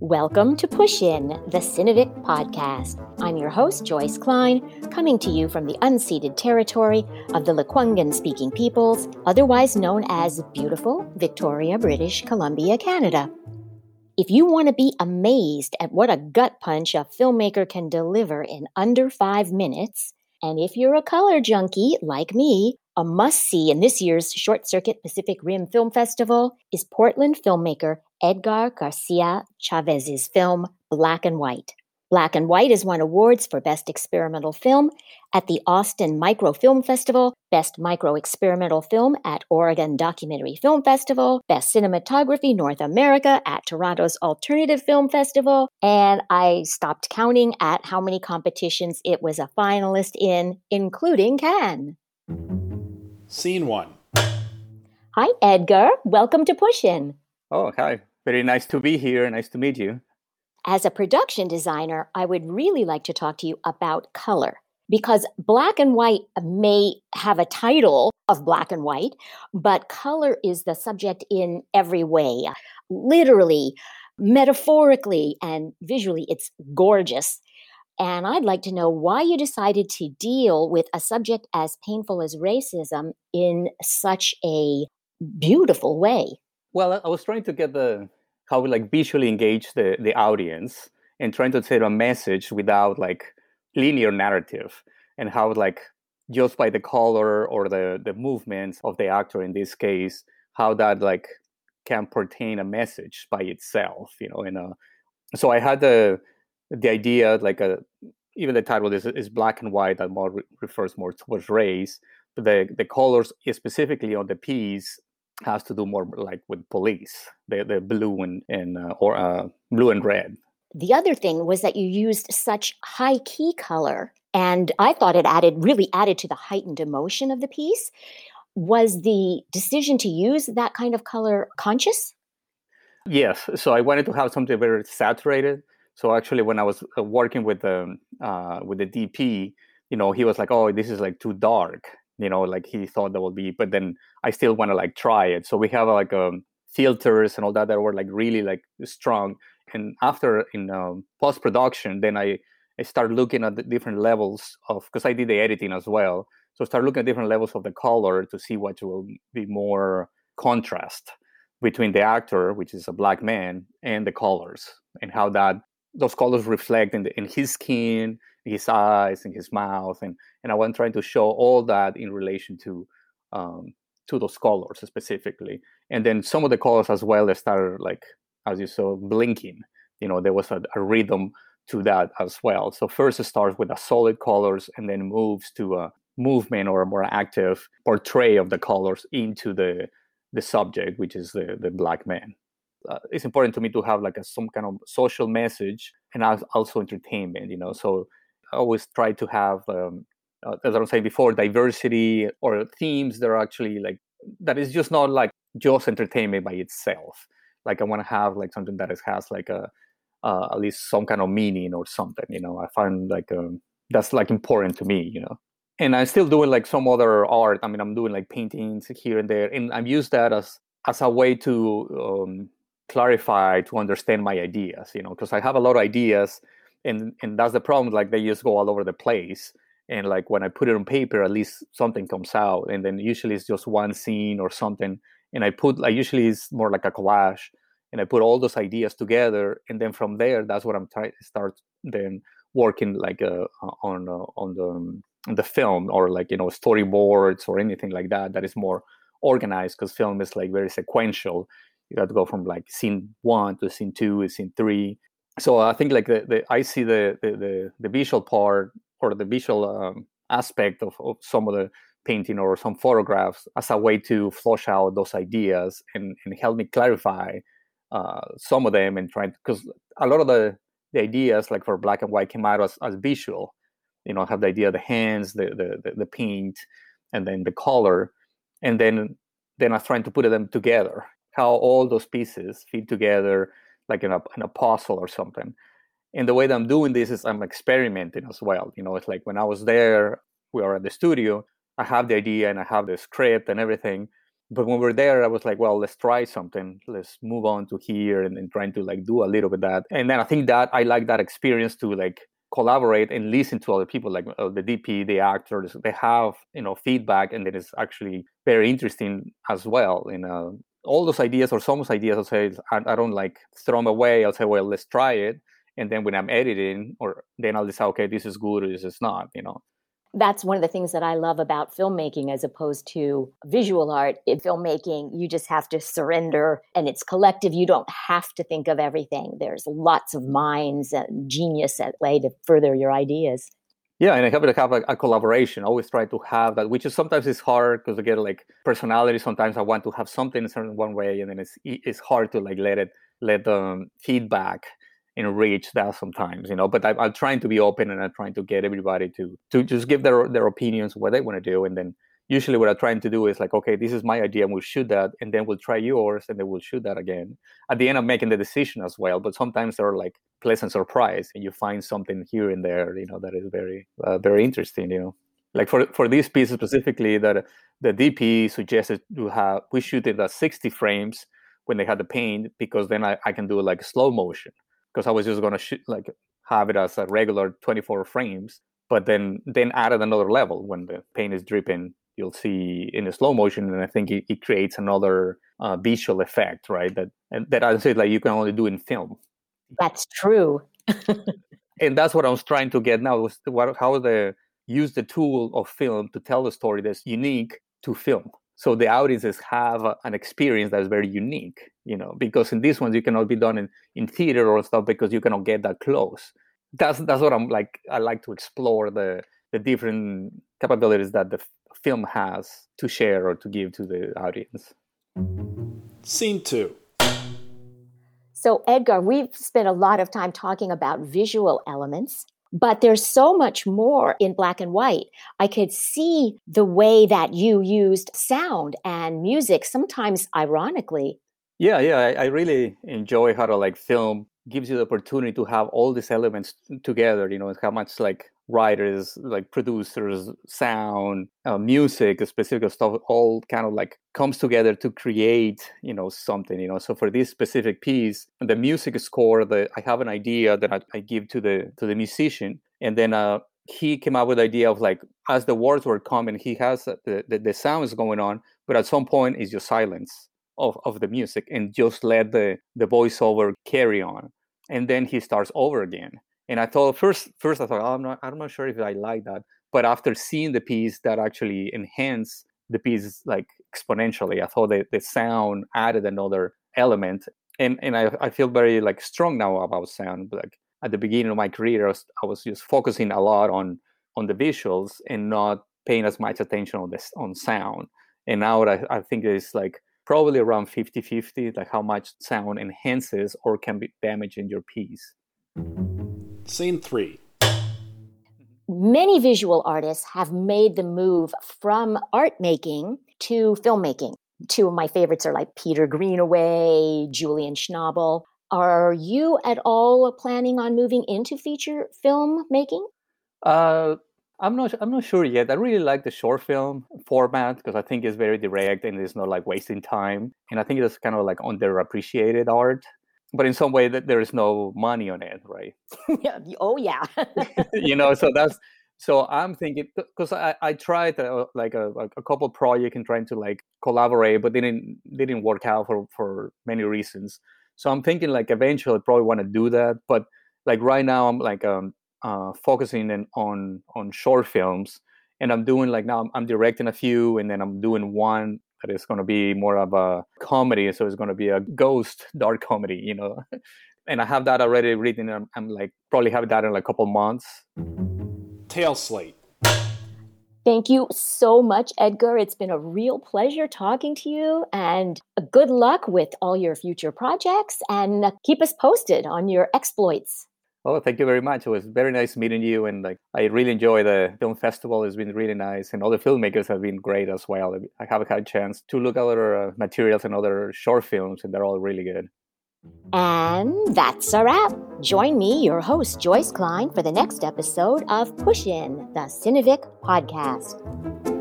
Welcome to Push In, the Cinevic podcast. I'm your host, Joyce Klein, coming to you from the unceded territory of the Lekwungen speaking peoples, otherwise known as beautiful Victoria, British Columbia, Canada. If you want to be amazed at what a gut punch a filmmaker can deliver in under five minutes, and if you're a color junkie like me, a must see in this year's Short Circuit Pacific Rim Film Festival is Portland filmmaker Edgar Garcia Chavez's film Black and White. Black and White has won awards for Best Experimental Film at the Austin Micro Film Festival, Best Micro Experimental Film at Oregon Documentary Film Festival, Best Cinematography North America at Toronto's Alternative Film Festival, and I stopped counting at how many competitions it was a finalist in, including Cannes. Scene one. Hi, Edgar. Welcome to Push In. Oh, hi. Very nice to be here. Nice to meet you. As a production designer, I would really like to talk to you about color because black and white may have a title of black and white, but color is the subject in every way. Literally, metaphorically, and visually, it's gorgeous. And I'd like to know why you decided to deal with a subject as painful as racism in such a beautiful way. Well, I was trying to get the how we like visually engage the the audience and trying to tell a message without like linear narrative and how like just by the color or the the movements of the actor in this case how that like can pertain a message by itself you know and uh so i had the the idea like a even the title is, is black and white that more re- refers more towards race but the the colors specifically on the piece has to do more like with police, the the blue and and uh, or uh, blue and red. The other thing was that you used such high key color, and I thought it added really added to the heightened emotion of the piece. Was the decision to use that kind of color conscious? Yes. So I wanted to have something very saturated. So actually, when I was uh, working with the uh, with the DP, you know, he was like, "Oh, this is like too dark," you know like he thought that would be but then i still want to like try it. So we have like um, filters and all that that were like really like strong. And after in um, post production then i i started looking at the different levels of because i did the editing as well. So start looking at different levels of the color to see what will be more contrast between the actor which is a black man and the colors and how that those colors reflect in, the, in his skin his eyes and his mouth and and i was trying to show all that in relation to um to those colors specifically. And then some of the colors as well that started like as you saw blinking. You know there was a, a rhythm to that as well. So first it starts with a solid colors and then moves to a movement or a more active portray of the colors into the the subject which is the the black man uh, it's important to me to have like a some kind of social message and also entertainment you know so I always try to have, um, uh, as I was saying before, diversity or themes that are actually like that is just not like just entertainment by itself. Like I want to have like something that is, has like a uh, at least some kind of meaning or something. You know, I find like um, that's like important to me. You know, and I'm still doing like some other art. I mean, I'm doing like paintings here and there, and I've used that as as a way to um, clarify to understand my ideas. You know, because I have a lot of ideas and and that's the problem like they just go all over the place and like when i put it on paper at least something comes out and then usually it's just one scene or something and i put like usually it's more like a collage and i put all those ideas together and then from there that's what i'm trying to start then working like uh, on uh, on the on the film or like you know storyboards or anything like that that is more organized because film is like very sequential you have to go from like scene one to scene two to scene three. So I think like the, the I see the, the, the the visual part or the visual um, aspect of, of some of the painting or some photographs as a way to flush out those ideas and, and help me clarify uh, some of them and try because a lot of the, the ideas like for black and white came out as, as visual. You know I have the idea of the hands the, the the paint and then the color and then then I'm trying to put them together how all those pieces fit together like in a, in a puzzle or something. And the way that I'm doing this is I'm experimenting as well. You know, it's like when I was there, we are at the studio, I have the idea and I have the script and everything. but when we are there i was like well let's try something let's move on to here and then trying to like do a little bit that and then i think that i like that experience to like collaborate and listen to other people like uh, the dp the actors they have you know feedback and it is actually very interesting as well you know all those ideas or some ideas i'll say I, I don't like throw them away i'll say well let's try it and then when i'm editing or then i'll decide okay this is good or this is not you know that's one of the things that I love about filmmaking as opposed to visual art. In filmmaking, you just have to surrender and it's collective. You don't have to think of everything. There's lots of minds and genius at play to further your ideas. Yeah, and I have to have a, a, collaboration. Always try to have that, which is sometimes it's hard because I get like personality. Sometimes I want to have something in a certain one way, and then it's it's hard to like let it let the um, feedback enrich that sometimes, you know. But I, I'm trying to be open and I'm trying to get everybody to to just give their their opinions what they want to do, and then usually what I'm trying to do is like, okay, this is my idea, and we'll shoot that, and then we'll try yours, and then we'll shoot that again. At the end, I'm making the decision as well. But sometimes there are like pleasant surprise, and you find something here and there, you know, that is very uh, very interesting, you know. Like for for this piece specifically, that the DP suggested to have we shoot it at 60 frames when they had the paint because then I, I can do like slow motion because I was just gonna shoot like have it as a regular 24 frames, but then then added another level when the paint is dripping. You'll see in a slow motion, and I think it, it creates another uh, visual effect, right? That and that I say like you can only do in film. That's true. and that's what I was trying to get now was what, how the use the tool of film to tell a story that's unique to film so the audiences have an experience that is very unique you know because in these ones you cannot be done in, in theater or stuff because you cannot get that close that's that's what i'm like i like to explore the the different capabilities that the film has to share or to give to the audience scene two so edgar we've spent a lot of time talking about visual elements but there's so much more in black and white. I could see the way that you used sound and music, sometimes ironically. Yeah, yeah, I, I really enjoy how to like film gives you the opportunity to have all these elements together. You know, how much like writers, like producers, sound, uh, music, specific stuff, all kind of like comes together to create, you know, something. You know, so for this specific piece, the music score, the I have an idea that I, I give to the to the musician, and then uh, he came up with the idea of like as the words were coming, he has the the, the sound is going on, but at some point it's just silence of, of the music and just let the the voiceover carry on and then he starts over again and I thought first, first I thought, oh, I'm not, I'm not sure if I like that. But after seeing the piece, that actually enhanced the piece like exponentially. I thought that the sound added another element, and and I, I feel very like strong now about sound. Like at the beginning of my career, I was, I was just focusing a lot on on the visuals and not paying as much attention on this on sound. And now I, I think it's like probably around 50-50, like how much sound enhances or can be damaging your piece. Scene three. Many visual artists have made the move from art making to filmmaking. Two of my favorites are like Peter Greenaway, Julian Schnabel. Are you at all planning on moving into feature film making? Uh, I'm not. I'm not sure yet. I really like the short film format because I think it's very direct and it's not like wasting time. And I think it's kind of like underappreciated art but in some way that there is no money on it right yeah. oh yeah you know so that's so i'm thinking because I, I tried uh, like a, a couple projects and trying to like collaborate but didn't didn't work out for for many reasons so i'm thinking like eventually I probably want to do that but like right now i'm like um uh focusing in, on on short films and i'm doing like now I'm, I'm directing a few and then i'm doing one that is going to be more of a comedy. So it's going to be a ghost dark comedy, you know. and I have that already written. I'm, I'm like probably have that in like a couple months. Tail slate. Thank you so much, Edgar. It's been a real pleasure talking to you, and good luck with all your future projects. And uh, keep us posted on your exploits. Oh, thank you very much. It was very nice meeting you, and like I really enjoy the film festival. It's been really nice, and all the filmmakers have been great as well. I have had a chance to look at other uh, materials and other short films, and they're all really good. And that's a wrap. Join me, your host Joyce Klein, for the next episode of Push In, the Cinevic podcast.